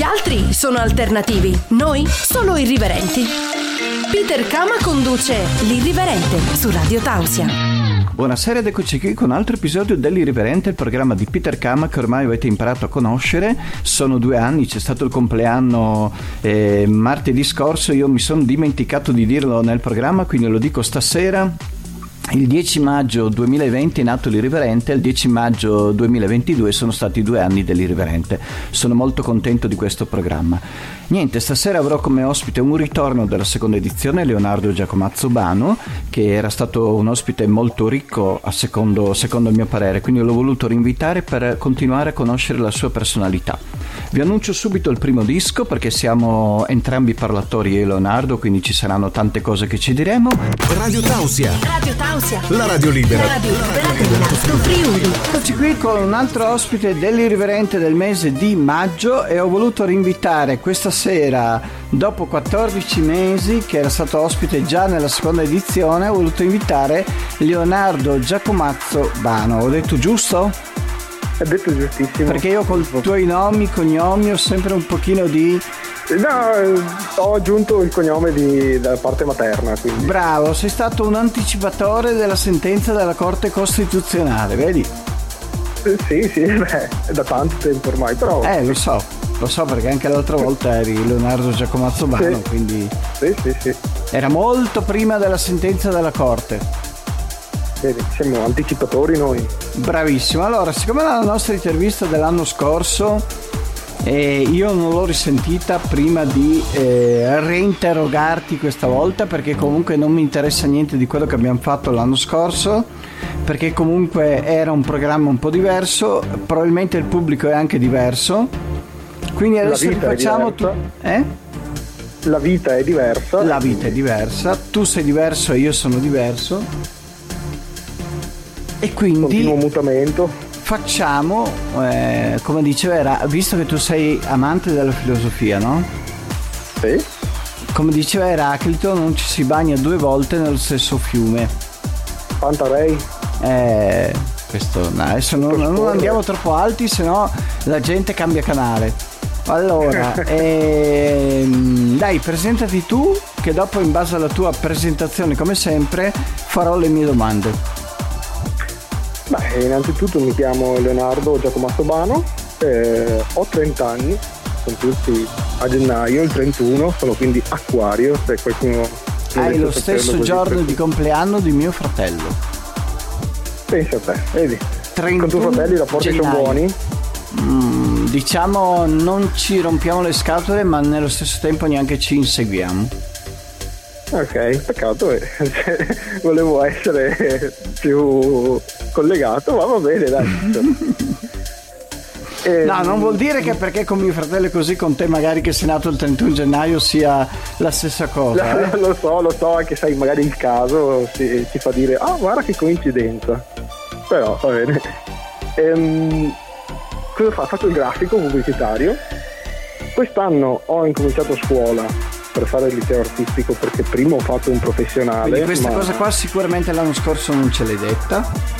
Gli altri sono alternativi, noi solo irriverenti. Peter Kama conduce L'Irriverente su Radio Tausia. Buonasera ed eccoci qui con un altro episodio dell'Irriverente, il programma di Peter Kama che ormai avete imparato a conoscere. Sono due anni, c'è stato il compleanno eh, martedì scorso, io mi sono dimenticato di dirlo nel programma, quindi lo dico stasera. Il 10 maggio 2020 è nato l'Irriverente, il 10 maggio 2022 sono stati due anni dell'Irriverente. Sono molto contento di questo programma. Niente, stasera avrò come ospite un ritorno della seconda edizione, Leonardo Giacomazzo Bano, che era stato un ospite molto ricco a secondo, secondo il mio parere, quindi l'ho voluto rinvitare per continuare a conoscere la sua personalità. Vi annuncio subito il primo disco perché siamo entrambi parlatori e Leonardo, quindi ci saranno tante cose che ci diremo. Radio Tausia, Radio Tausia. la radio libera. La radio libera dell'Alto Friuli. Eccoci qui con un altro ospite dell'irriverente del mese di maggio e ho voluto rinvitare questa sera, dopo 14 mesi che era stato ospite già nella seconda edizione, ho voluto invitare Leonardo Giacomazzo Bano. Ho detto giusto? È detto giustissimo. Perché io con i tuoi nomi, cognomi ho sempre un pochino di... No, ho aggiunto il cognome di, dalla parte materna, quindi. Bravo, sei stato un anticipatore della sentenza della Corte Costituzionale, vedi? Eh, Sì, sì, beh, è da tanto tempo ormai, però. Eh, lo so, lo so perché anche l'altra volta eri Leonardo Giacomazzo Bano, Sì. quindi Sì, sì, sì. era molto prima della sentenza della Corte. Vedi, siamo anticipatori noi. Bravissimo. Allora, siccome la nostra intervista dell'anno scorso eh, io non l'ho risentita prima di eh, reinterrogarti questa volta perché comunque non mi interessa niente di quello che abbiamo fatto l'anno scorso perché comunque era un programma un po' diverso, probabilmente il pubblico è anche diverso. Quindi adesso rifacciamo tu- eh? La vita è diversa. La vita è diversa, tu sei diverso e io sono diverso. E quindi Continuo mutamento. facciamo, eh, come diceva era, visto che tu sei amante della filosofia, no? Sì. Come diceva Eraclito, non ci si bagna due volte nello stesso fiume. Pantarei. Eh, questo, no, adesso non, non andiamo troppo alti, sennò la gente cambia canale. Allora, ehm, dai, presentati tu, che dopo in base alla tua presentazione, come sempre, farò le mie domande. Beh, innanzitutto mi chiamo Leonardo Giacomasso Bano, eh, ho 30 anni, sono tutti a gennaio, il 31, sono quindi acquario, se qualcuno... Hai lo stesso giorno di compleanno di mio fratello. Pensa a te, vedi. 31 Con tuo fratello i rapporti sono gennaio. buoni? Mm, diciamo non ci rompiamo le scatole, ma nello stesso tempo neanche ci inseguiamo. Ok, peccato, eh. volevo essere più collegato, ma va bene, dai. Ehm, No, non vuol dire che perché con mio fratello è così, con te magari che sei nato il 31 gennaio sia la stessa cosa. eh? lo so, lo so, anche sai, magari il caso si, ci fa dire, ah, guarda che coincidenza. Però va bene. Ehm, cosa fa? Faccio il grafico pubblicitario. Quest'anno ho incominciato scuola per fare il liceo artistico perché prima ho fatto un professionale. Quindi questa ma- cosa qua sicuramente l'anno scorso non ce l'hai detta.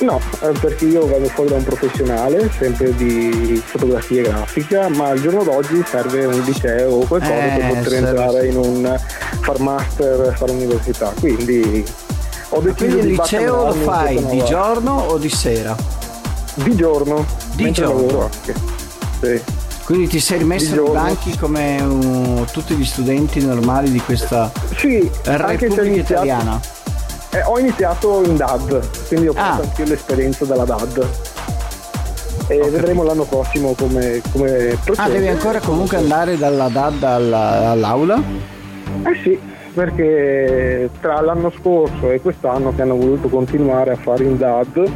No, eh, perché io vengo fuori da un professionale, sempre di fotografia grafica, ma al giorno d'oggi serve un liceo o qualcosa Eh, per poter entrare in un far master, fare università. Quindi ho deciso Quindi il liceo lo fai di giorno o di sera? Di giorno. Di mentre giorno. lavoro anche. Sì. Quindi ti sei rimesso ai banchi come uh, tutti gli studenti normali di questa Sì, anche Repubblica iniziato, Italiana. eh, ho iniziato in DAD, quindi ho fatto Ah. anche io l'esperienza della DAD. E vedremo l'anno prossimo come, come procede. Ah, devi ancora comunque andare dalla DAD alla- all'aula? Eh sì, perché tra l'anno scorso e quest'anno che hanno voluto continuare a fare in DAD,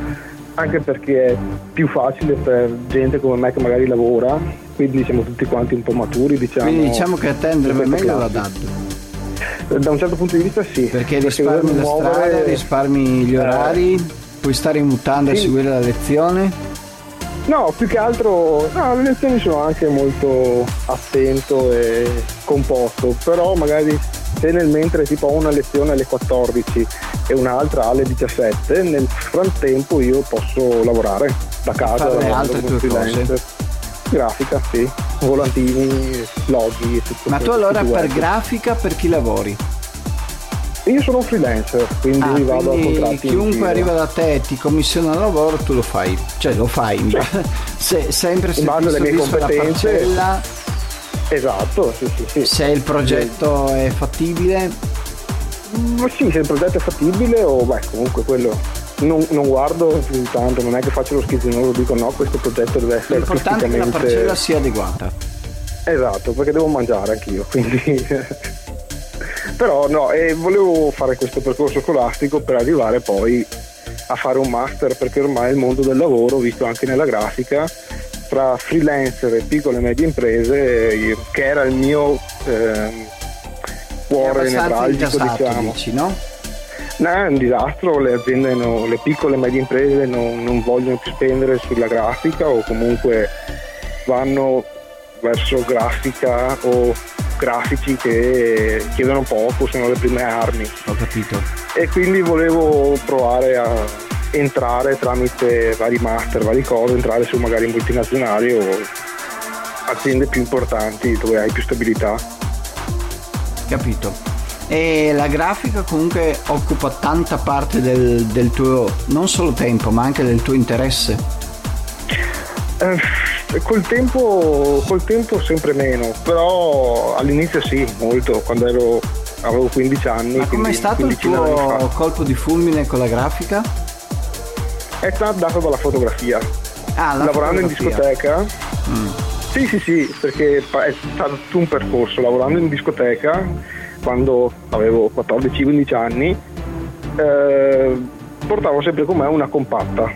anche perché è più facile per gente come me che magari lavora, quindi siamo tutti quanti un po' maturi, diciamo. Quindi diciamo che a te andrebbe in questa meglio la. DAD. Da un certo punto di vista sì. Perché risparmi dover la muovere- strada, risparmi gli Eh, orari, puoi stare in mutanda e Sì. seguire la lezione. No, più che altro, no, le lezioni sono anche molto attento e composto, però magari se nel mentre tipo ho una lezione alle 14 e un'altra alle 17, nel frattempo io posso lavorare da casa. Fare altre tue cose. Grafica, sì. volantini, loghi e tutto Ma tu allora web. per grafica per chi lavori? Io sono un freelancer, quindi Ah, vado a quindi contratti in chiunque arriva da te e ti commissiona il lavoro, tu lo fai. Cioè lo fai. ba- se, sempre se In base alle mie competenze. Esatto, sì, sì, sì. se il progetto è fattibile. Ma Sì, se il progetto è fattibile o beh, comunque quello non, non guardo più tanto, non è che faccio lo schizzinoso, dico no, questo progetto deve essere L'importante è che la artisticamente- parcella sia adeguata. Esatto, perché devo mangiare anch'io, quindi... Però no, e volevo fare questo percorso scolastico per arrivare poi a fare un master, perché ormai il mondo del lavoro, visto anche nella grafica, tra freelancer e piccole e medie imprese, eh, che era il mio È cuore nevralgico, diciamo. dici, no? No, è un disastro, le aziende, no- le piccole e medie imprese non, non vogliono più spendere sulla grafica o comunque vanno verso grafica o grafici che chiedono poco, sono le prime armi Ho capito. e quindi volevo provare a entrare tramite vari master, varie cose, entrare su magari multinazionali o aziende più importanti dove hai più stabilità. Capito. E la grafica comunque occupa tanta parte del, del tuo, non solo tempo, ma anche del tuo interesse. Eh, col, tempo, col tempo sempre meno, però all'inizio sì, molto, quando ero, avevo 15 anni. Ma com'è stato il 15 anni tuo colpo di fulmine con la grafica? È stato dato dalla fotografia. Ah, la Lavorando in fotografia. discoteca. Sì, sì, sì, perché è stato tutto un percorso. Lavorando in discoteca, quando avevo 14-15 anni, eh, portavo sempre con me una compatta.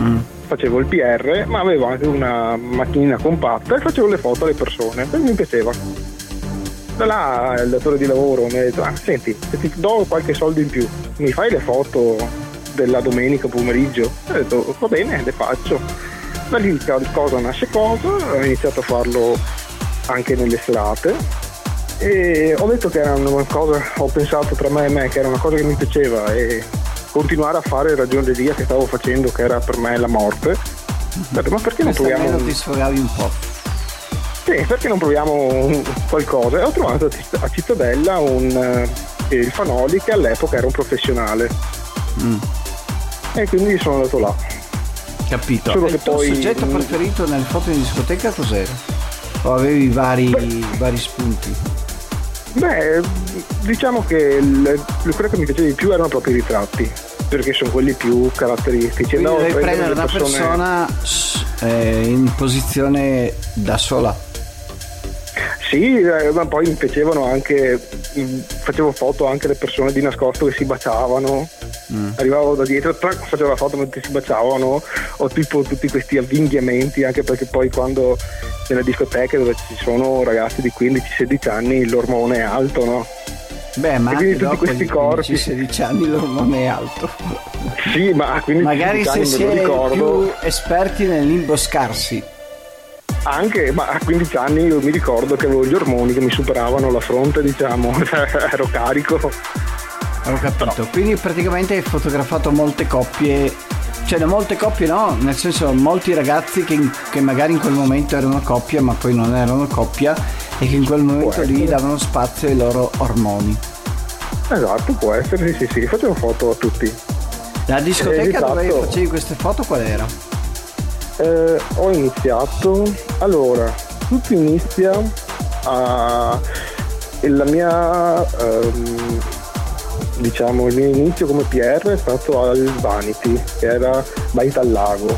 Mm. Facevo il PR, ma avevo anche una macchinina compatta e facevo le foto alle persone, e mi piaceva. Da là il datore di lavoro mi ha detto, ah, senti, se ti do qualche soldo in più, mi fai le foto della domenica pomeriggio? E ho detto, va bene, le faccio. Da lì cosa nasce cosa, ho iniziato a farlo anche nelle serate e ho detto che era una cosa, ho pensato tra me e me che era una cosa che mi piaceva e continuare a fare ragioneria che stavo facendo che era per me la morte. Detto, ma perché non proviamo un- ti sfogavi un po'. sì, perché non proviamo qualcosa? E ho trovato a Cittadella un, eh, il Fanoli che all'epoca era un professionale Mm. E quindi sono andato là. Capito. Solo E che il tuo poi- soggetto preferito nelle foto in discoteca cos'era? O avevi vari, vari spunti? Beh, diciamo che il, quello che mi piaceva di più erano proprio i ritratti, perché sono quelli più caratteristici. Quindi a devi prendere una le persone- persona eh, in posizione da sola. Sì, eh, ma poi mi piacevano anche, mh, facevo foto anche alle persone di nascosto che si baciavano. Mm. Arrivavo da dietro, trac, facevo la foto mentre si baciavano, o tipo tutti questi avvinghiamenti, anche perché poi quando nelle discoteche dove ci sono ragazzi di 15-16 anni l'ormone è alto, no? Beh, ma quindi tutti questi corpi. 16 anni l'ormone è alto. Sì, ma 15 Magari se si è più esperti nell'imboscarsi. Anche, ma a 15 anni io mi ricordo che avevo gli ormoni che mi superavano la fronte, diciamo, ero carico. Ho capito. Quindi praticamente hai fotografato molte coppie. Cioè, da molte coppie no, nel senso molti ragazzi che, che magari in quel momento erano coppia, ma poi non erano coppia, e che in quel momento lì davano spazio ai loro ormoni. Esatto, può essere, sì, sì, sì, facevo foto a tutti. La discoteca Eh, dove esatto. facevi queste foto qual era? Eh, ho iniziato, allora, tutto inizia a... la mia, ehm, diciamo, il mio inizio come PR è stato al Vanity, che era Baita al Lago.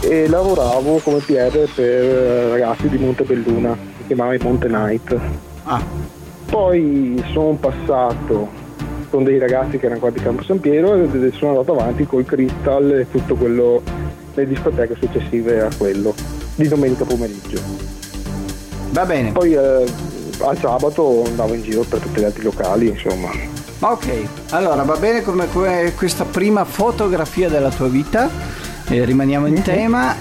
E lavoravo come PR per eh, ragazzi di Montebelluna, si chiamava i Monte Night. Ah, Poi sono passato con dei ragazzi che erano qua di Campo San Piero e sono andato avanti col Crystal e tutto quello, le discoteche successive a quello, di domenica pomeriggio. va bene. Poi eh, al sabato andavo in giro per tutti gli altri locali, insomma. Ok, allora va bene come, come questa prima fotografia della tua vita. Eh, rimaniamo in tema.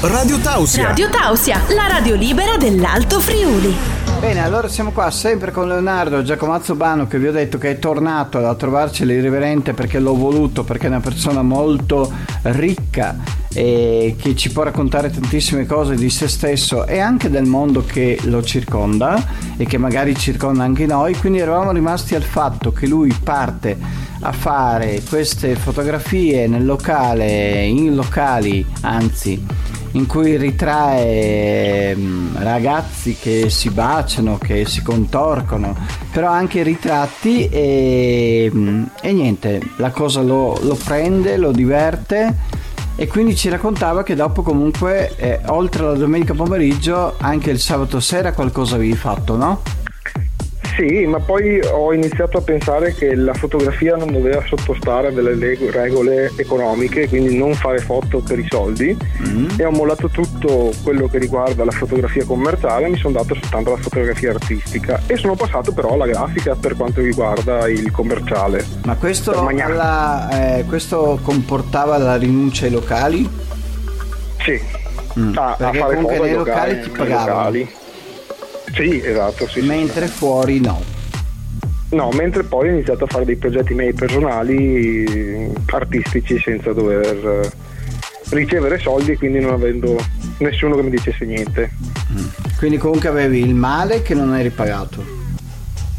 Radio Tausia. Radio Tausia, la radio libera dell'Alto Friuli. Bene, allora siamo qua sempre con Leonardo Giacomazzo Bano che vi ho detto che è tornato a trovarci l'irriverente perché l'ho voluto, perché è una persona molto ricca e che ci può raccontare tantissime cose di se stesso e anche del mondo che lo circonda e che magari circonda anche noi, quindi eravamo rimasti al fatto che lui parte a fare queste fotografie nel locale, in locali, anzi in cui ritrae mm, ragazzi che si baciano, che si contorcono, però anche ritratti e, mm, e niente, la cosa lo, lo, prende, lo diverte e quindi ci raccontava che dopo comunque, eh, oltre alla domenica pomeriggio, anche il sabato sera qualcosa avevi fatto, no? Sì, ma poi ho iniziato a pensare che la fotografia non doveva sottostare a delle regole economiche, quindi non fare foto per i soldi mm-hmm. e ho mollato tutto quello che riguarda la fotografia commerciale, mi sono dato soltanto alla fotografia artistica e sono passato però alla grafica per quanto riguarda il commerciale. Ma questo, alla, eh, questo comportava la rinuncia ai locali? Sì, mm, a, a fare foto nei locali, locali ti pagavano. Sì, esatto. Sì, mentre sì. fuori no. No, mentre poi ho iniziato a fare dei progetti miei personali, artistici, senza dover eh, ricevere soldi e quindi non avendo nessuno che mi dicesse niente. Mm. Quindi comunque avevi il male che non eri pagato.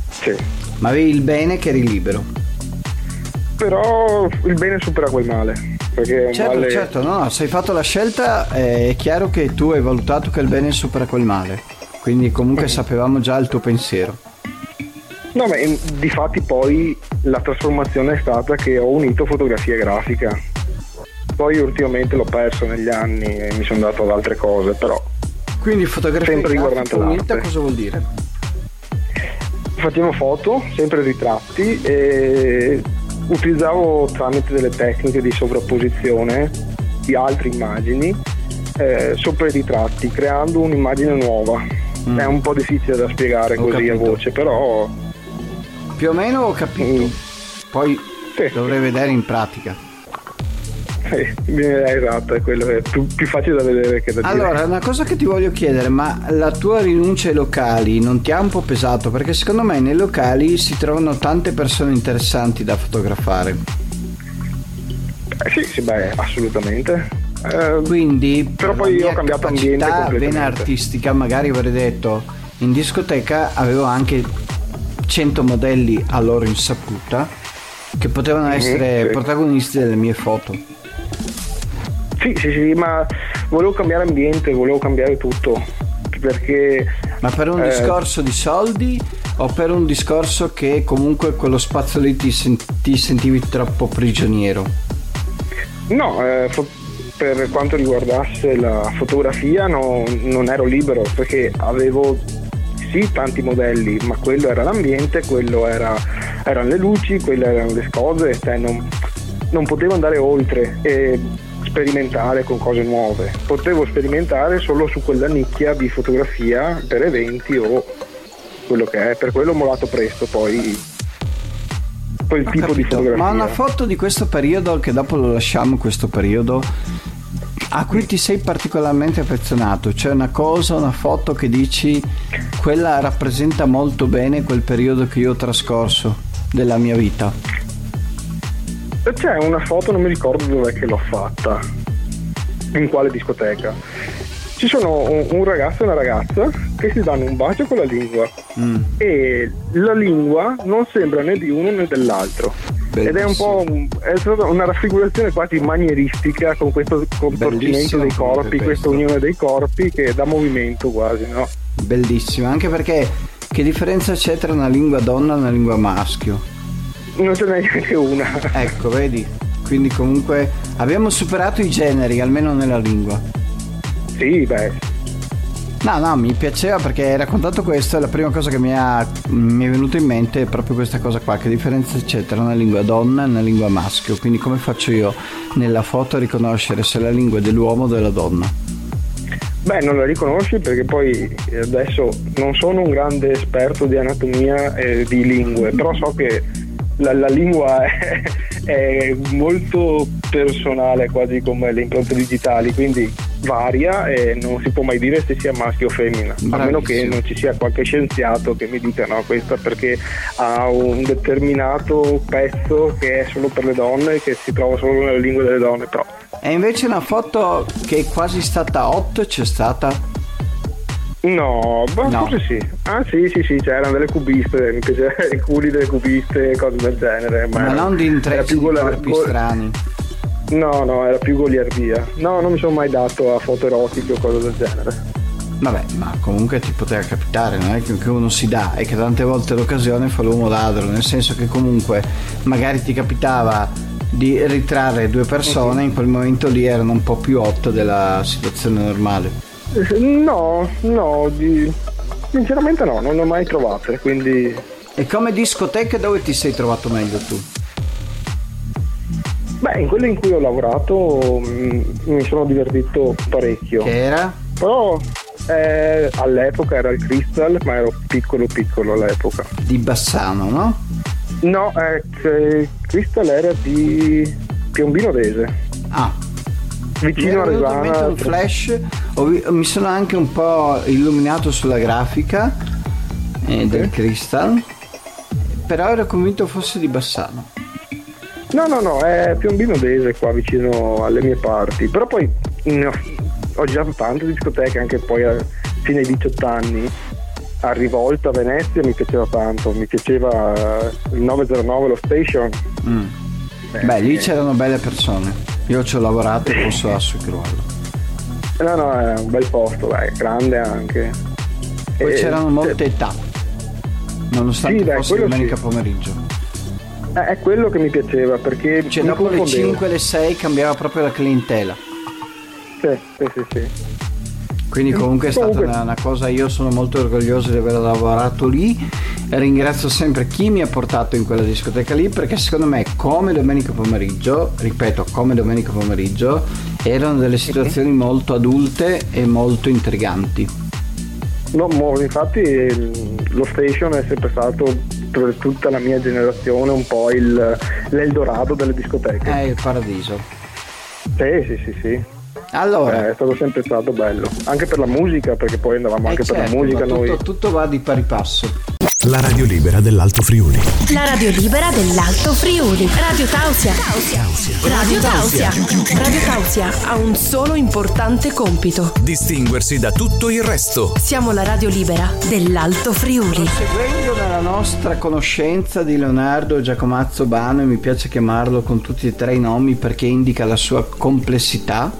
Sì. Ma avevi il bene che eri libero. Però il bene supera quel male. Perché certo, male... certo, no, se hai fatto la scelta è chiaro che tu hai valutato che il bene supera quel male. Quindi comunque sapevamo già il tuo pensiero. No, ma di fatti poi la trasformazione è stata che ho unito fotografia e grafica. Poi ultimamente l'ho perso negli anni e mi sono dato ad altre cose, però... Quindi fotografia sempre riguardante unita cosa vuol dire? Facciamo foto, sempre ritratti e utilizzavo tramite delle tecniche di sovrapposizione di altre immagini eh, sopra i ritratti, creando un'immagine nuova Mm. È un po' difficile da spiegare ho così capito. a voce, però... Più o meno ho capito. Mm. Poi sì. dovrei vedere in pratica. Eh, esatto, è quello che è più, più, facile da vedere che da dire. Allora, una cosa che ti voglio chiedere, ma la tua rinuncia ai locali non ti ha un po' pesato? Perché secondo me nei locali si trovano tante persone interessanti da fotografare. Eh, sì, sì, beh, assolutamente. Eh, Quindi, però poi ho cambiato ambiente vena artistica, magari avrei detto in discoteca avevo anche 100 modelli a loro insaputa che potevano mm-hmm, essere sì. protagonisti delle mie foto. Sì, sì, sì, ma volevo cambiare ambiente, volevo cambiare tutto. Perché. Ma per un eh, discorso di soldi o per un discorso che comunque quello spazio lì ti, sen- ti sentivi troppo prigioniero? No, eh, per quanto riguardasse la fotografia no, non ero libero perché avevo sì tanti modelli, ma quello era l'ambiente, quello era, erano le luci, quelle erano le cose, cioè non, non potevo andare oltre e sperimentare con cose nuove. Potevo sperimentare solo su quella nicchia di fotografia per eventi o quello che è. Per quello ho molato presto poi quel Ho tipo capito. di fotografia. Ma una foto di questo periodo, che dopo lo lasciamo questo periodo, a cui ti sei particolarmente affezionato? C'è una cosa, una foto che dici quella rappresenta molto bene quel periodo che io ho trascorso della mia vita? C'è una foto, non mi ricordo dove che l'ho fatta, in quale discoteca. Ci sono un, un ragazzo e una ragazza che si danno un bacio con la lingua mm. e la lingua non sembra né di uno né dell'altro Bellissimo. ed è un po' un, è stata una raffigurazione quasi manieristica con questo contorcimento dei corpi, questa unione dei corpi che dà movimento quasi, no? Bellissimo, anche perché che differenza c'è tra una lingua donna e una lingua maschio? Non ce n'è neanche una. ecco, vedi? Quindi comunque abbiamo superato i generi, almeno nella lingua. Sì, beh, No, no, mi piaceva perché hai raccontato questo e la prima cosa che mi, ha, mi, è venuta in mente è proprio questa cosa qua, che differenza c'è tra una lingua donna e una lingua maschio, quindi come faccio io nella foto a riconoscere se la lingua è dell'uomo o della donna? Beh, non la riconosci perché poi adesso non sono un grande esperto di anatomia e di lingue, però so che la, la lingua è, è, molto personale, quasi come le impronte digitali, quindi varia e non si può mai dire se sia maschio o femmina, a meno che Bravissimo. non ci sia qualche scienziato che mi dica no, questa perché ha un determinato pezzo che è solo per le donne, che si trova solo nelle lingue delle donne, però E invece una foto che è quasi stata hot c'è stata? No, ma No. forse sì. Ah sì, sì, sì, c'erano delle cubiste, mi piacevano i culi delle cubiste, cose del genere. Ma, Ma non di intrecci più di corpi go- strani. No, no, era più goliardia. No, non mi sono mai dato a foto erotiche o cose del genere. Vabbè, ma comunque ti poteva capitare, non è che uno si dà, è che tante volte l'occasione fa l'uomo ladro, nel senso che comunque magari ti capitava di ritrarre due persone, in quel momento lì erano un po' più hot della situazione normale. No, no, di- sinceramente no, non ne ho mai trovate, quindi E come discoteche dove ti sei trovato meglio tu? Beh, in quelle in cui ho lavorato mm, mi sono divertito parecchio. Che era? Però eh, all'epoca era il Crystal, ma ero piccolo piccolo all'epoca. Di Bassano, no? No, eh, che- Crystal era di Piombino Dese, Ah, mi vicino a Resana. un flash, vi- mi sono anche un po' illuminato sulla grafica eh, del Crystal, però ero convinto fosse di Bassano. No, no, no, è Piombino Dese qua vicino alle mie parti. Però poi ne ho, girato tante discoteche, anche poi a fine ai 18 anni. A Rivolta, a Venezia mi piaceva tanto, mi piaceva eh, il 909 lo station. Mm. Beh, lì c'erano belle persone. Io ci ho lavorato e posso assicurarlo. No, no, è un bel posto, dai, grande anche. Poi E- c'erano molte età, nonostante Sì, dai, fosse domenica sì. pomeriggio. Eh, È quello che mi piaceva perché Cioè, dopo le confondevo. 5 e le 6 cambiava proprio la clientela. Sì, sì, sì, sì. Quindi comunque è stata Comunque- una, una cosa, io sono molto orgoglioso di aver lavorato lì, ringrazio sempre chi mi ha portato in quella discoteca lì perché secondo me come domenica pomeriggio, ripeto come domenica pomeriggio, erano delle situazioni molto adulte e molto intriganti. No, mo- infatti lo station è sempre stato per tutta la mia generazione un po' il, l'Eldorado delle discoteche. È il paradiso. Sì, sì, sì, sì. Allora, Eh, è stato sempre stato bello. Anche per la musica, perché poi andavamo eh, anche per certo, la musica ma tutto, noi. tutto va di pari passo. La radio libera dell'Alto Friuli. La radio libera dell'Alto Friuli. Radio Tausia. Radio Tausia. Radio Tausia ha un solo importante compito. Distinguersi da tutto il resto. Siamo la radio libera dell'Alto Friuli. Seguendo nella nostra conoscenza di Leonardo Giacomazzo Bano, e mi piace chiamarlo con tutti e tre i nomi perché indica la sua complessità,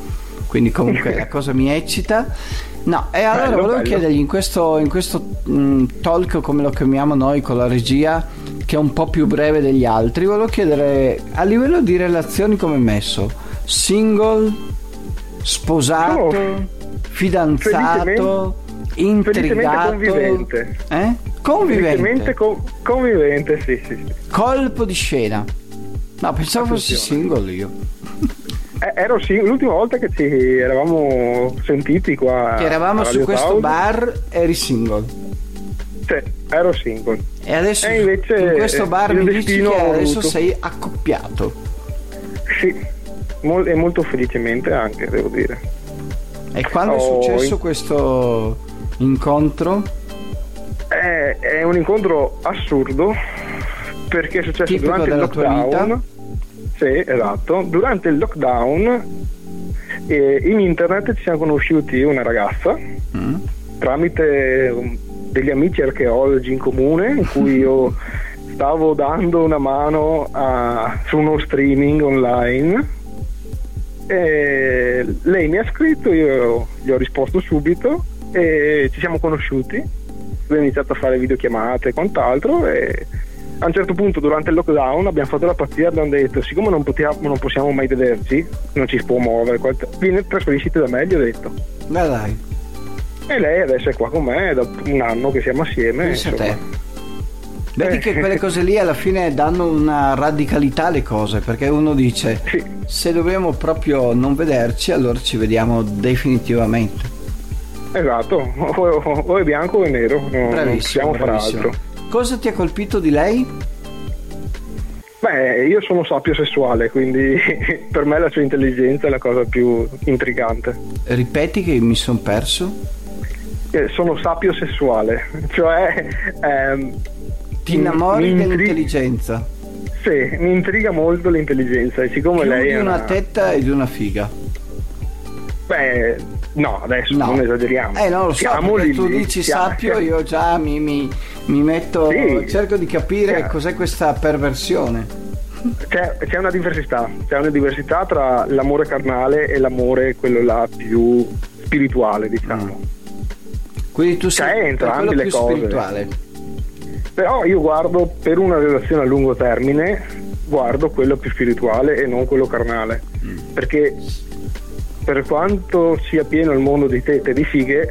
quindi comunque la cosa mi eccita. No, e allora Bello, volevo bello. chiedergli in questo, in questo mh, talk, come lo chiamiamo noi con la regia, che è un po' più breve degli altri, volevo chiedere a livello di relazioni come è messo? Single, sposato, Oh, fidanzato, intrigato, convivente. eh? Convivente. Felicemente co- convivente, sì, sì, sì. Colpo di scena. No, pensavo fossi single io. Eh, ero sì, l'ultima volta che ci eravamo sentiti qua. Che eravamo su questo Sound, bar, eri single. Sì, ero single. E adesso E invece, in questo bar il mi dici che adesso sei accoppiato. Sì, mol- e molto felicemente anche, devo dire. E quando è Oh, successo in- questo incontro? È, è un incontro assurdo perché è successo Tipico durante il lockdown. Sì, esatto. Durante il lockdown eh, in internet ci siamo conosciuti una ragazza Mm? tramite um, degli amici archeologi in comune in cui io stavo dando una mano a- su uno streaming online. E lei mi ha scritto, io gli ho risposto subito e ci siamo conosciuti. Abbiamo iniziato a fare videochiamate e quant'altro e a un certo punto durante il lockdown abbiamo fatto la pazzia abbiamo detto siccome non, potiamo- non possiamo mai vederci, non ci si può muovere, vieni trasferisciti da me, gli ho detto. Dai dai, E lei adesso è qua con me, da un anno che siamo assieme. pensa insomma. te. Vedi che quelle cose lì alla fine danno una radicalità alle cose, perché uno dice Sì, se dobbiamo proprio non vederci, allora ci vediamo definitivamente. esatto, o, o- o è bianco o è nero, no, non Bravissimo, possiamo fare bravissimo. Cosa ti ha colpito di lei? Beh, io sono sapio sessuale, quindi per me la sua intelligenza è la cosa più intrigante. Ripeti che mi sono perso? Eh, sono sapio sessuale, cioè... Ehm, Ti innamori mi dell'intelligenza? Sì, mi intriga molto l'intelligenza e siccome Più lei di è una una... tetta e di una figa. Beh, no, adesso No. non esageriamo. Eh, non lo so, Siamo lì- tu dici siamo- sappio, io già mi, mi- mi metto, Sì. cerco di capire Chiaro. cos'è questa perversione. C'è, c'è una diversità, c'è una diversità tra l'amore carnale e l'amore quello là più spirituale, diciamo. Quindi tu Cioè, sei per entrambi le più cose. spirituale. Però io guardo per una relazione a lungo termine, guardo quello più spirituale e non quello carnale. Mm. Perché per quanto sia pieno il mondo di tette e di fighe,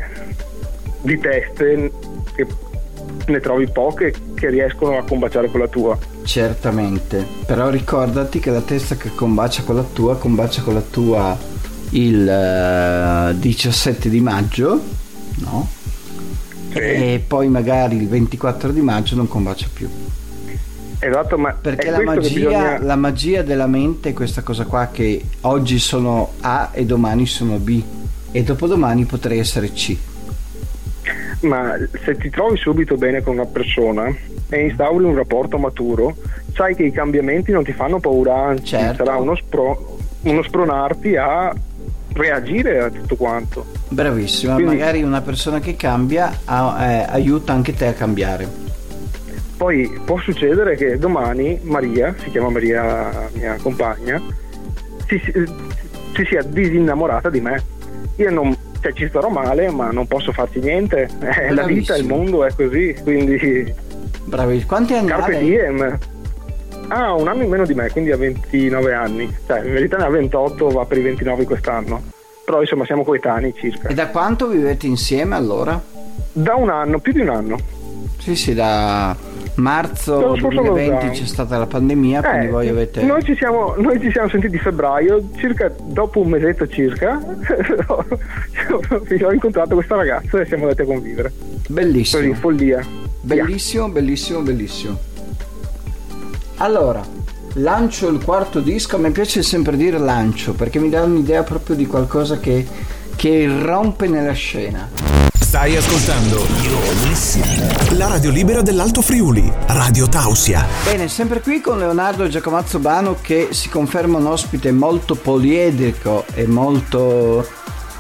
di teste che ne trovi poche che riescono a combaciare con la tua. Certamente, però ricordati che la testa che combacia con la tua, combacia con la tua il eh, 17 di maggio, no? Sì. E poi magari il 24 di maggio non combacia più. Esatto, ma Perché la magia, bisogna- la magia della mente è questa cosa qua che oggi sono A e domani sono B e dopodomani potrei essere C. Ma se ti trovi subito bene con una persona e instauri un rapporto maturo, sai che i cambiamenti non ti fanno paura, anzi Certo. sarà uno, spro- uno spronarti a reagire a tutto quanto. Bravissima, Quindi- magari una persona che cambia eh, aiuta anche te a cambiare. Poi può succedere che domani Maria, si chiama Maria mia compagna, si, si- si sia disinnamorata di me. Io non, cioè, ci starò male, ma non posso farci niente. Eh, la vita, il mondo è così, quindi Bravi. Quanti anni Carpe hai? diem. Ah, un anno in meno di me, quindi ha 29 anni. Cioè, in verità ne ha 28, va per i 29 quest'anno. Però insomma siamo coetanei circa. E da quanto vivete insieme allora? Da un anno, più di un anno. Sì, sì, da marzo Dallo scorso 2020 lockdown. c'è stata la pandemia, quindi Eh, voi avete... noi, ci siamo, noi ci siamo sentiti febbraio, circa dopo un mesetto circa, ho incontrato questa ragazza e siamo andati a convivere. Così, Bellissimo, follia. bellissimo, bellissimo, bellissimo. Allora, lancio il quarto disco, a me piace sempre dire lancio, perché mi dà un'idea proprio di qualcosa che, che irrompe nella scena. Stai ascoltando la radio libera dell'Alto Friuli, Radio Tausia. Bene, sempre qui con Leonardo Giacomazzo Bano che si conferma un ospite molto poliedrico e molto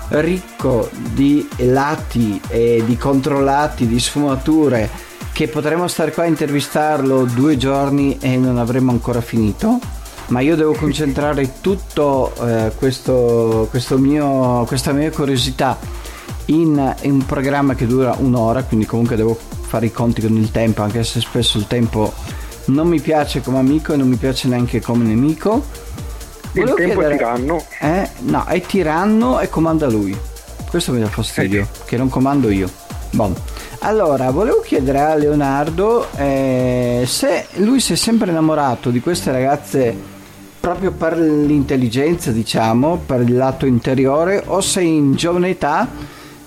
ricco di lati e di controllati, di sfumature che potremmo stare qua a intervistarlo due giorni e non avremmo ancora finito. Ma io devo concentrare tutto eh, questo, questo mio, questa mia curiosità in, in un programma che dura un'ora, quindi comunque devo fare i conti con il tempo, anche se spesso il tempo non mi piace come amico e non mi piace neanche come nemico. Il tempo è chiedere- tiranno. Eh, no, è tiranno e comanda lui. Questo mi dà fastidio, che non comando io. Bon. Allora, volevo chiedere a Leonardo eh, se lui si è sempre innamorato di queste ragazze proprio per l'intelligenza, diciamo, per il lato interiore, o se in giovane età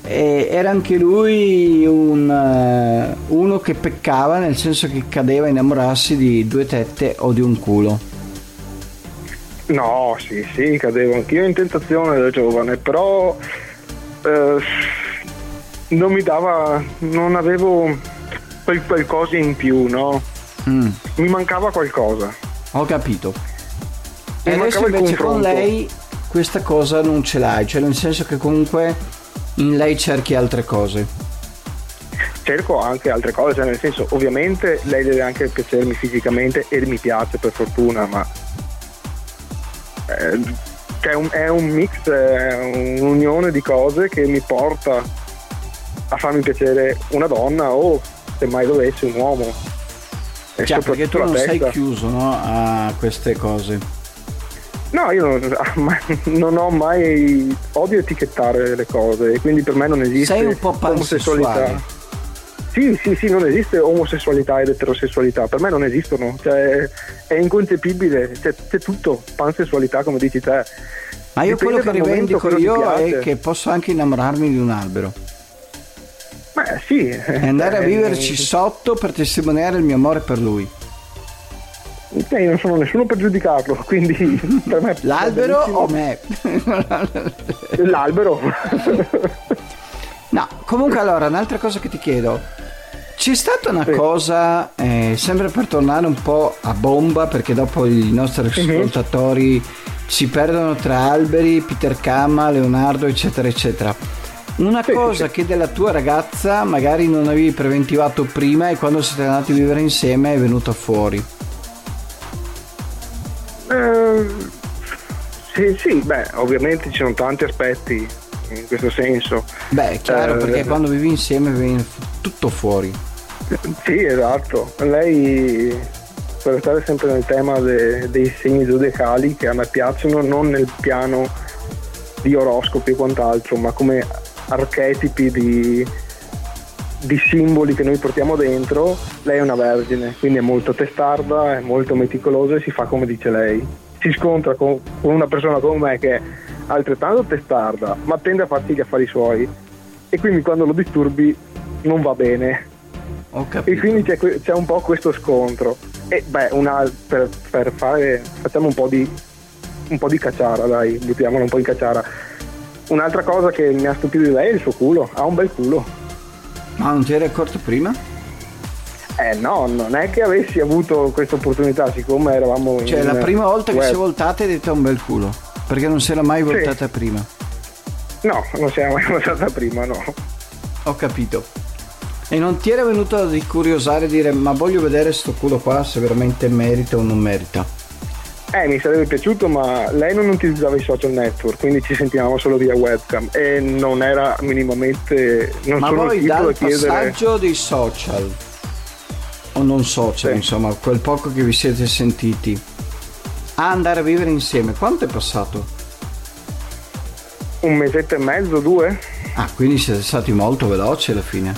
eh, era anche lui un, eh, uno che peccava, nel senso che cadeva a innamorarsi di due tette o di un culo. No, sì, sì, cadevo anch'io in tentazione da giovane, però eh, non mi dava, non avevo quel qualcosa in più, no? Mm, Mi mancava qualcosa. ho capito. E Mi adesso mancava il invece con confronto. lei questa cosa non ce l'hai, cioè nel senso che comunque lei cerchi altre cose. Cerco anche altre cose, cioè nel senso, ovviamente lei deve anche piacermi fisicamente e mi piace per fortuna, ma eh, è, un, è un mix, è un'unione di cose che mi porta a farmi piacere una donna o se mai dovessi un uomo. Cioè, perché tu non sei testa. chiuso no, a queste cose. No, io non, non ho mai odio etichettare le cose, e quindi per me non esiste Sei un po' omosessualità. Sì, sì, sì, non esiste omosessualità ed eterosessualità, per me non esistono, cioè, è inconcepibile, c'è, c'è tutto, pansessualità come dici te. Ma io Dipende quello che rivendico io è che posso anche innamorarmi di un albero Beh sì. e andare a eh, viverci sotto per testimoniare il mio amore per lui. Eh, io non sono nessuno per giudicarlo, quindi per me L'albero o me? L'albero. no, comunque allora, un'altra cosa che ti chiedo. C'è stata una sì. cosa, eh, sempre per tornare un po' a bomba, perché dopo i nostri mhm. ascoltatori mm-hmm. ci perdono tra alberi, Peter Kama, Leonardo, eccetera, eccetera. Una sì, cosa sì. che della tua ragazza magari non avevi preventivato prima e quando siete andati a vivere insieme è venuta fuori. Eh, sì, sì, beh, ovviamente ci sono tanti aspetti in questo senso. Beh, è chiaro, eh, perché quando vivi insieme viene tutto fuori. Sì, esatto. Lei, per restare sempre nel tema de, dei segni zodiacali che a me piacciono, non nel piano di oroscopi e quant'altro, ma come archetipi di, di simboli che noi portiamo dentro, lei è una vergine, quindi è molto testarda, è molto meticolosa e si fa come dice lei. Si scontra con, con una persona come me che è altrettanto testarda, ma tende a farsi gli affari suoi e quindi quando lo disturbi non va bene. E quindi c'è, c'è, un po' questo scontro. E beh, una, per, per fare, facciamo un po' di un po' di cacciara, dai, buttiamolo un po' in cacciara. Un'altra cosa che mi ha stupito di lei è il suo culo, ha un bel culo. Ma non ti eri accorto prima? Eh no, non è che avessi avuto questa opportunità, siccome eravamo. Cioè, la prima volta web. che si è voltata hai detto un bel culo. Perché non si era mai voltata sì. prima. No, non si era mai voltata prima, no. Ho capito. E non ti era venuto di curiosare e dire ma voglio vedere sto culo qua se veramente merita o non merita? Eh, mi sarebbe piaciuto, ma lei non utilizzava i social network, quindi ci sentivamo solo via webcam e non era minimamente. Non ma voi dal chiedere... passaggio dei social, o non social, sì. insomma, quel poco che vi siete sentiti, a andare a vivere insieme, quanto è passato? Un mesetto e mezzo, due? Ah, quindi siete stati molto veloci alla fine.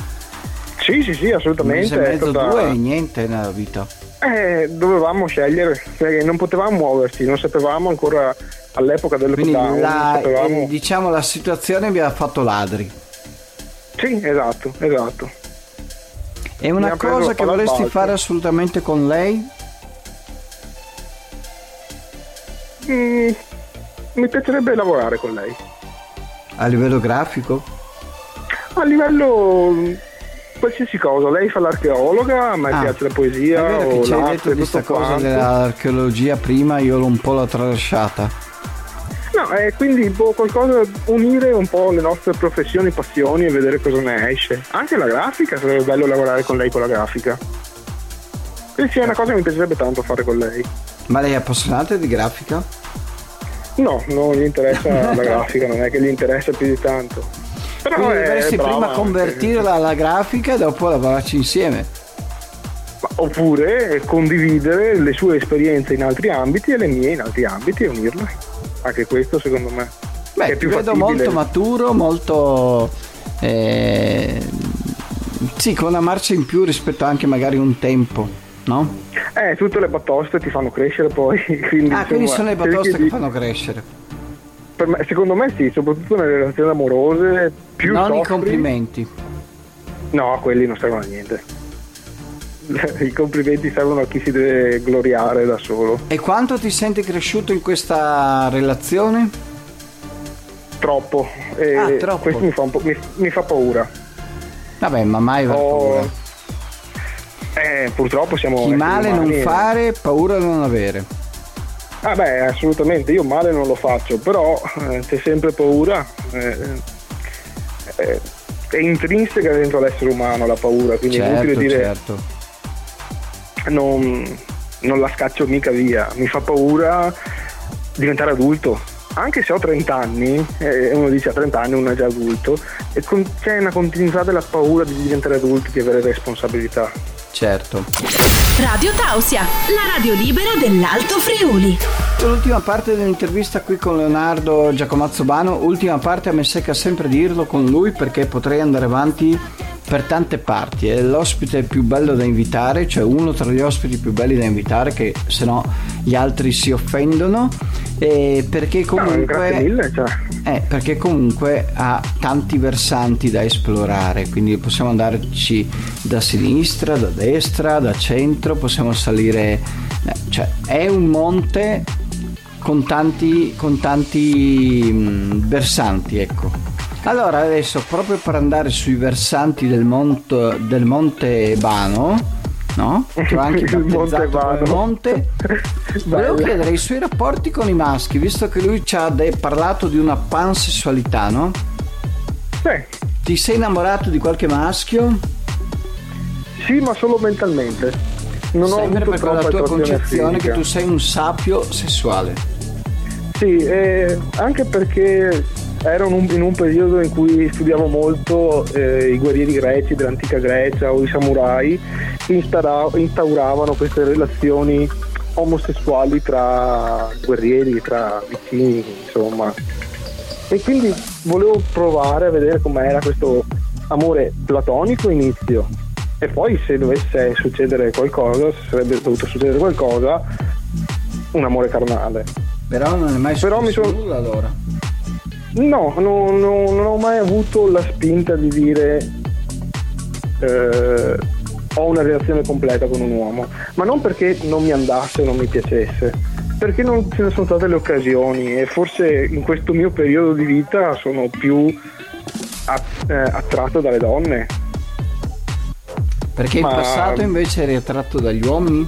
Sì, sì, sì, assolutamente. Un mese e mezzo, stata... due e niente nella vita. Eh, dovevamo scegliere, perché non potevamo muoverci, non sapevamo ancora all'epoca del Quindi lockdown. La, sapevamo... diciamo la situazione vi ha fatto ladri. Sì, esatto, esatto. E una cosa che vorresti fare assolutamente con lei? Mm, mi piacerebbe lavorare con lei. A livello grafico? A livello qualsiasi cosa, lei fa l'archeologa, a me ah, piace la poesia. È vero che ci hai detto di questa cosa dell'archeologia prima, io l'ho un po' la tralasciata. No, eh, quindi può qualcosa unire un po' le nostre professioni, passioni e vedere cosa ne esce. Anche la grafica, sarebbe bello lavorare con lei con la grafica. Quindi sì, è una cosa che mi piacerebbe tanto fare con lei. Ma lei è appassionata di grafica? No, non gli interessa la grafica, non è che gli interessa più di tanto. Però Quindi dovresti prima convertirla alla grafica e dopo lavorarci insieme. Oppure condividere le sue esperienze in altri ambiti e le mie in altri ambiti e unirle. Anche questo secondo me. Beh, è più vedo fattibile. molto maturo, molto... Eh, sì, con una marcia in più rispetto anche magari un tempo, no? Eh, tutte le batoste ti fanno crescere poi. Quindi, ah, insomma, quindi sono le batoste che fanno crescere me, secondo me sì, soprattutto nelle relazioni amorose. Più non soffri, i complimenti. No, quelli non servono a niente. I complimenti servono a chi si deve gloriare da solo. E quanto ti senti cresciuto in questa relazione? Troppo. E ah, troppo. Questo mi fa, mi, mi fa, paura. Vabbè, ma mai va oh, paura. Eh, purtroppo siamo... Chi male non fare, paura non avere. Ah beh, assolutamente, io male non lo faccio, però eh, c'è sempre paura. Eh, eh, è intrinseca dentro l'essere umano la paura, quindi certo, è inutile dire certo. non, non la scaccio mica via. Mi fa paura diventare adulto. Anche se ho 30 anni, eh, uno dice a 30 anni uno è già adulto, e con, c'è una continuità della paura di diventare adulti, di avere responsabilità. Certo. Radio Tausia, la radio libera dell'Alto Friuli. L'ultima parte dell'intervista qui con Leonardo Giacomazzo Bano, ultima parte a me secca sempre dirlo con lui perché potrei andare avanti per tante parti. È l'ospite più bello da invitare, cioè uno tra gli ospiti più belli da invitare che se no gli altri si offendono eh, perché comunque, no, mille, cioè. eh, perché comunque ha tanti versanti da esplorare, quindi possiamo andarci da sinistra, da destra, da centro, possiamo salire, eh, cioè è un monte con tanti, con tanti mh, versanti, ecco. Allora adesso proprio per andare sui versanti del, monte, del monte Bano, no? Che ho anche Monte battezzato Vano. monte. Volevo chiedere i suoi rapporti con i maschi, visto che lui ci ha de- parlato di una pansessualità, no? Eh, Ti sei innamorato di qualche maschio? sì, ma solo mentalmente. Non ho Sempre avuto per troppa tua concezione fisica. che tu sei un sapio sessuale. Sì, eh, anche perché ero in un, in un periodo in cui studiavo molto eh, i guerrieri greci dell'antica Grecia o i samurai che instaura- instauravano queste relazioni omosessuali tra guerrieri, tra vicini, insomma. E quindi volevo provare a vedere com'era questo amore platonico inizio e poi se dovesse succedere qualcosa, se sarebbe dovuto succedere qualcosa, un amore carnale. Però non è mai Però mi successo sono- nulla allora. No, no, no, non ho mai avuto la spinta di dire eh, ho una relazione completa con un uomo, ma non perché non mi andasse o non mi piacesse, perché non ce ne sono state le occasioni e forse in questo mio periodo di vita sono più eh, attratto dalle donne. Perché Ma- in passato invece eri attratto dagli uomini?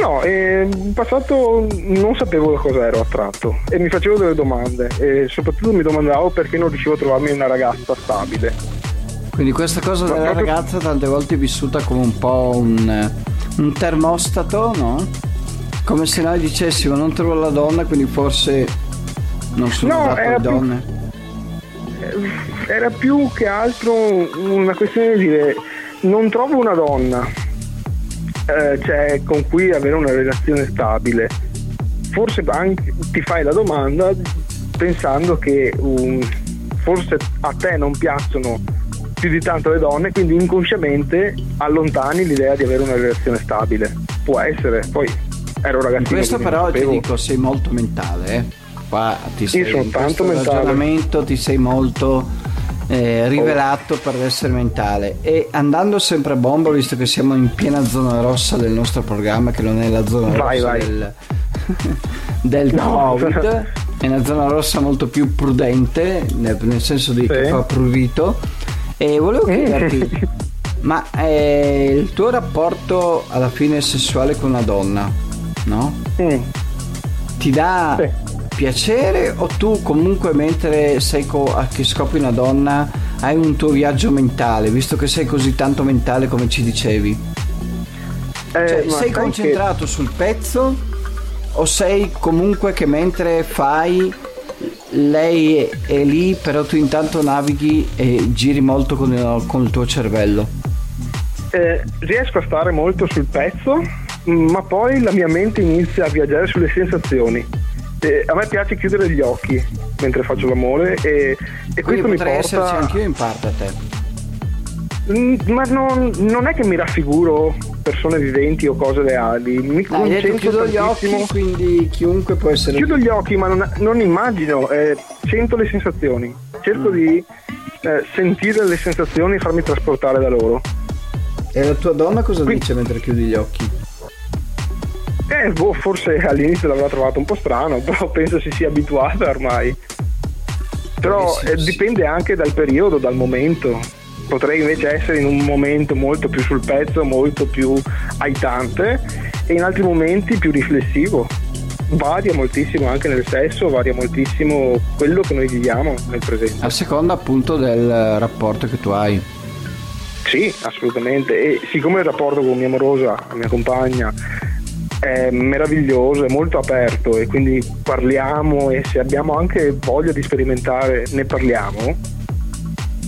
No, eh, in passato non sapevo da cosa ero attratto e mi facevo delle domande e soprattutto mi domandavo perché non riuscivo a trovarmi una ragazza stabile. Quindi questa cosa Ma della proprio- ragazza tante volte è vissuta come un po' un, eh, un termostato, no? Come se noi dicessimo non trovo la donna, quindi forse non sono No, era alle più- donne. era più che altro una questione di dire non trovo una donna eh, cioè, con cui avere una relazione stabile forse anche ti fai la domanda pensando che um, forse a te non piacciono più di tanto le donne quindi inconsciamente allontani l'idea di avere una relazione stabile può essere poi ero In ragazzino questo quindi non però ti dico sei molto mentale, eh. Qua ti sei sono in tanto questo mentale. ragionamento ti sei molto eh, rivelato per essere mentale e andando sempre a bomba visto che siamo in piena zona rossa del nostro programma che non è la zona Vai, rossa vai. del, del No. covid è una zona rossa molto più prudente nel, nel senso di che Sì. fa prurito e volevo chiederti ma eh, il tuo rapporto alla fine sessuale con una donna no? Mm. ti dà Sì. Piacere o tu comunque mentre sei co- a che scopri una donna hai un tuo viaggio mentale visto che sei così tanto mentale come ci dicevi Eh, cioè, sei concentrato sul pezzo o sei comunque che mentre fai lei è, è lì però tu intanto navighi e giri molto con il, con il tuo cervello Eh, riesco a stare molto sul pezzo, ma poi la mia mente inizia a viaggiare sulle sensazioni. Eh, a me piace chiudere gli occhi mentre faccio l'amore e, e questo mi potrei esserci porta... anch'io in parte a te Mm, Ma non, non è che mi raffiguro persone viventi o cose reali, mi detto concentro chiudo gli occhi quindi chiunque può essere Chiudo gli occhi ma non, non immagino, eh, sento le sensazioni, Mm. cerco di eh, sentire le sensazioni e farmi trasportare da loro. e la tua donna cosa Qui- dice mentre chiudi gli occhi? Eh, boh, forse all'inizio l'avrà trovato un po' strano, però penso si sia abituata ormai. Però eh, dipende anche dal periodo, dal momento. Potrei invece essere in un momento molto più sul pezzo, molto più aitante e in altri momenti più riflessivo. Varia moltissimo anche nel sesso, varia moltissimo quello che noi viviamo nel presente. A seconda appunto del rapporto che tu hai. Sì, assolutamente. E siccome il rapporto con mia amorosa, la mia compagna, è meraviglioso, è molto aperto e quindi parliamo e se abbiamo anche voglia di sperimentare ne parliamo,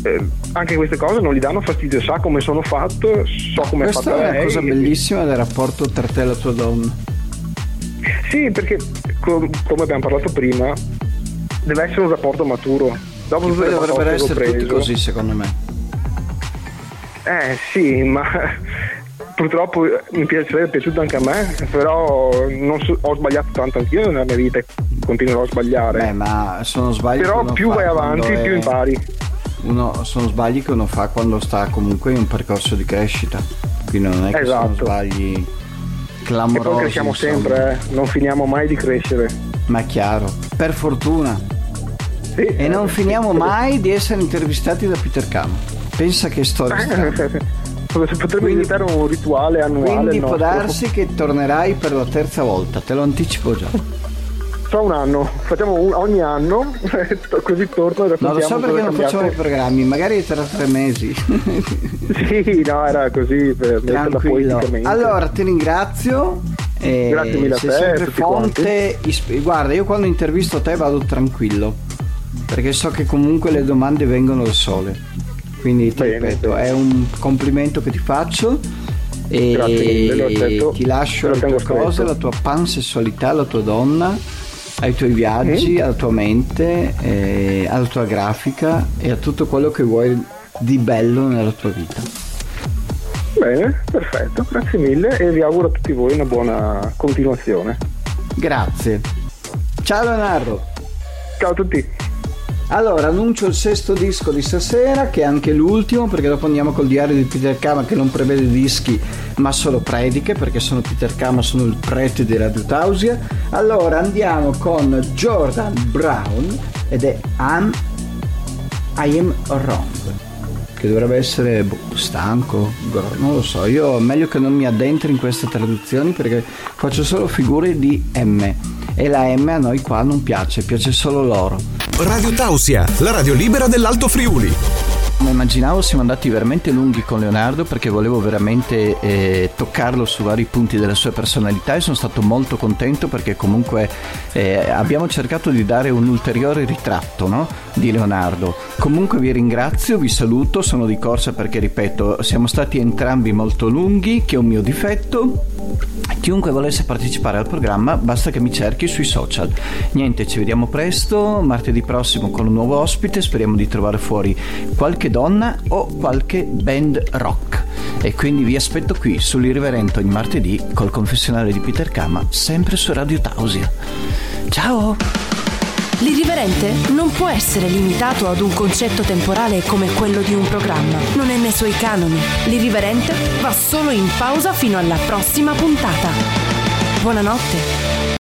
eh, anche queste cose non gli danno fastidio, sa come sono fatto, so come è Questa fatta è una lei. cosa bellissima del rapporto tra te e la tua donna. Sì, perché com- come abbiamo parlato prima, deve essere un rapporto maturo. Dopo le dovrebbero essere tutti preso- così secondo me. Eh sì, ma purtroppo eh, mi piacerebbe, è piaciuto anche a me, però so, ho sbagliato tanto anch'io nella mia vita e continuerò a sbagliare. Beh, ma sono sbagli. Però più vai avanti, è... più impari. Uno, sono sbagli che uno fa quando sta comunque in un percorso di crescita. Quindi non è che esatto. sono sbagli clamorosi. E poi cresciamo insomma. sempre, eh? non finiamo mai di crescere. Ma è chiaro, per fortuna. Sì, e non eh, finiamo sì. mai di essere intervistati da Peter Cam. Pensa che storia. Potrebbe quindi, diventare un rituale annuale. Quindi può darsi che tornerai per la terza volta, te lo anticipo già. Tra un anno, facciamo un, ogni anno, così torno e No, lo so perché non facciamo i programmi, magari tra tre mesi. sì, no, era così per Tranquillo. Allora, ti ringrazio. Eh, Grazie mille a te. sempre fonte. Isp- guarda, io quando intervisto te vado tranquillo, perché so che comunque le domande vengono da sole. Quindi ti Bene, ripeto, è un complimento che ti faccio e mille, ti lascio le tue cose, la tua pansessualità, la tua donna, ai tuoi viaggi, mm. alla tua mente, eh, alla tua grafica e a tutto quello che vuoi di bello nella tua vita. Bene, perfetto, grazie mille e vi auguro a tutti voi una buona continuazione. Grazie. Ciao Leonardo. Ciao a tutti. Allora, annuncio il sesto disco di stasera, che è anche l'ultimo, perché dopo andiamo col diario di Peter Kama che non prevede dischi, ma solo prediche, perché sono Peter Kama, sono il prete di Radio Tausia. Allora, andiamo con Jordan Brown ed è I'm I Am Wrong che dovrebbe essere boh, stanco, non lo so, io meglio che non mi addentri in queste traduzioni perché faccio solo figure di M e la M a noi qua non piace, piace solo loro. Radio Tausia, la radio libera dell'Alto Friuli. Come immaginavo siamo andati veramente lunghi con Leonardo perché volevo veramente eh, toccarlo su vari punti della sua personalità e sono stato molto contento perché comunque eh, abbiamo cercato di dare un ulteriore ritratto no? di Leonardo. Comunque vi ringrazio, vi saluto, sono di corsa perché ripeto siamo stati entrambi molto lunghi, che è un mio difetto Chiunque volesse partecipare al programma basta che mi cerchi sui social. Niente, ci vediamo presto, martedì prossimo con un nuovo ospite, speriamo di trovare fuori qualche donna o qualche band rock. E quindi vi aspetto qui sull'Irriverento il martedì col confessionale di Peter Kama, sempre su Radio Tausia. Ciao! L'irriverente non può essere limitato ad un concetto temporale come quello di un programma. Non è nei suoi canoni. L'irriverente va solo in pausa fino alla prossima puntata. Buonanotte.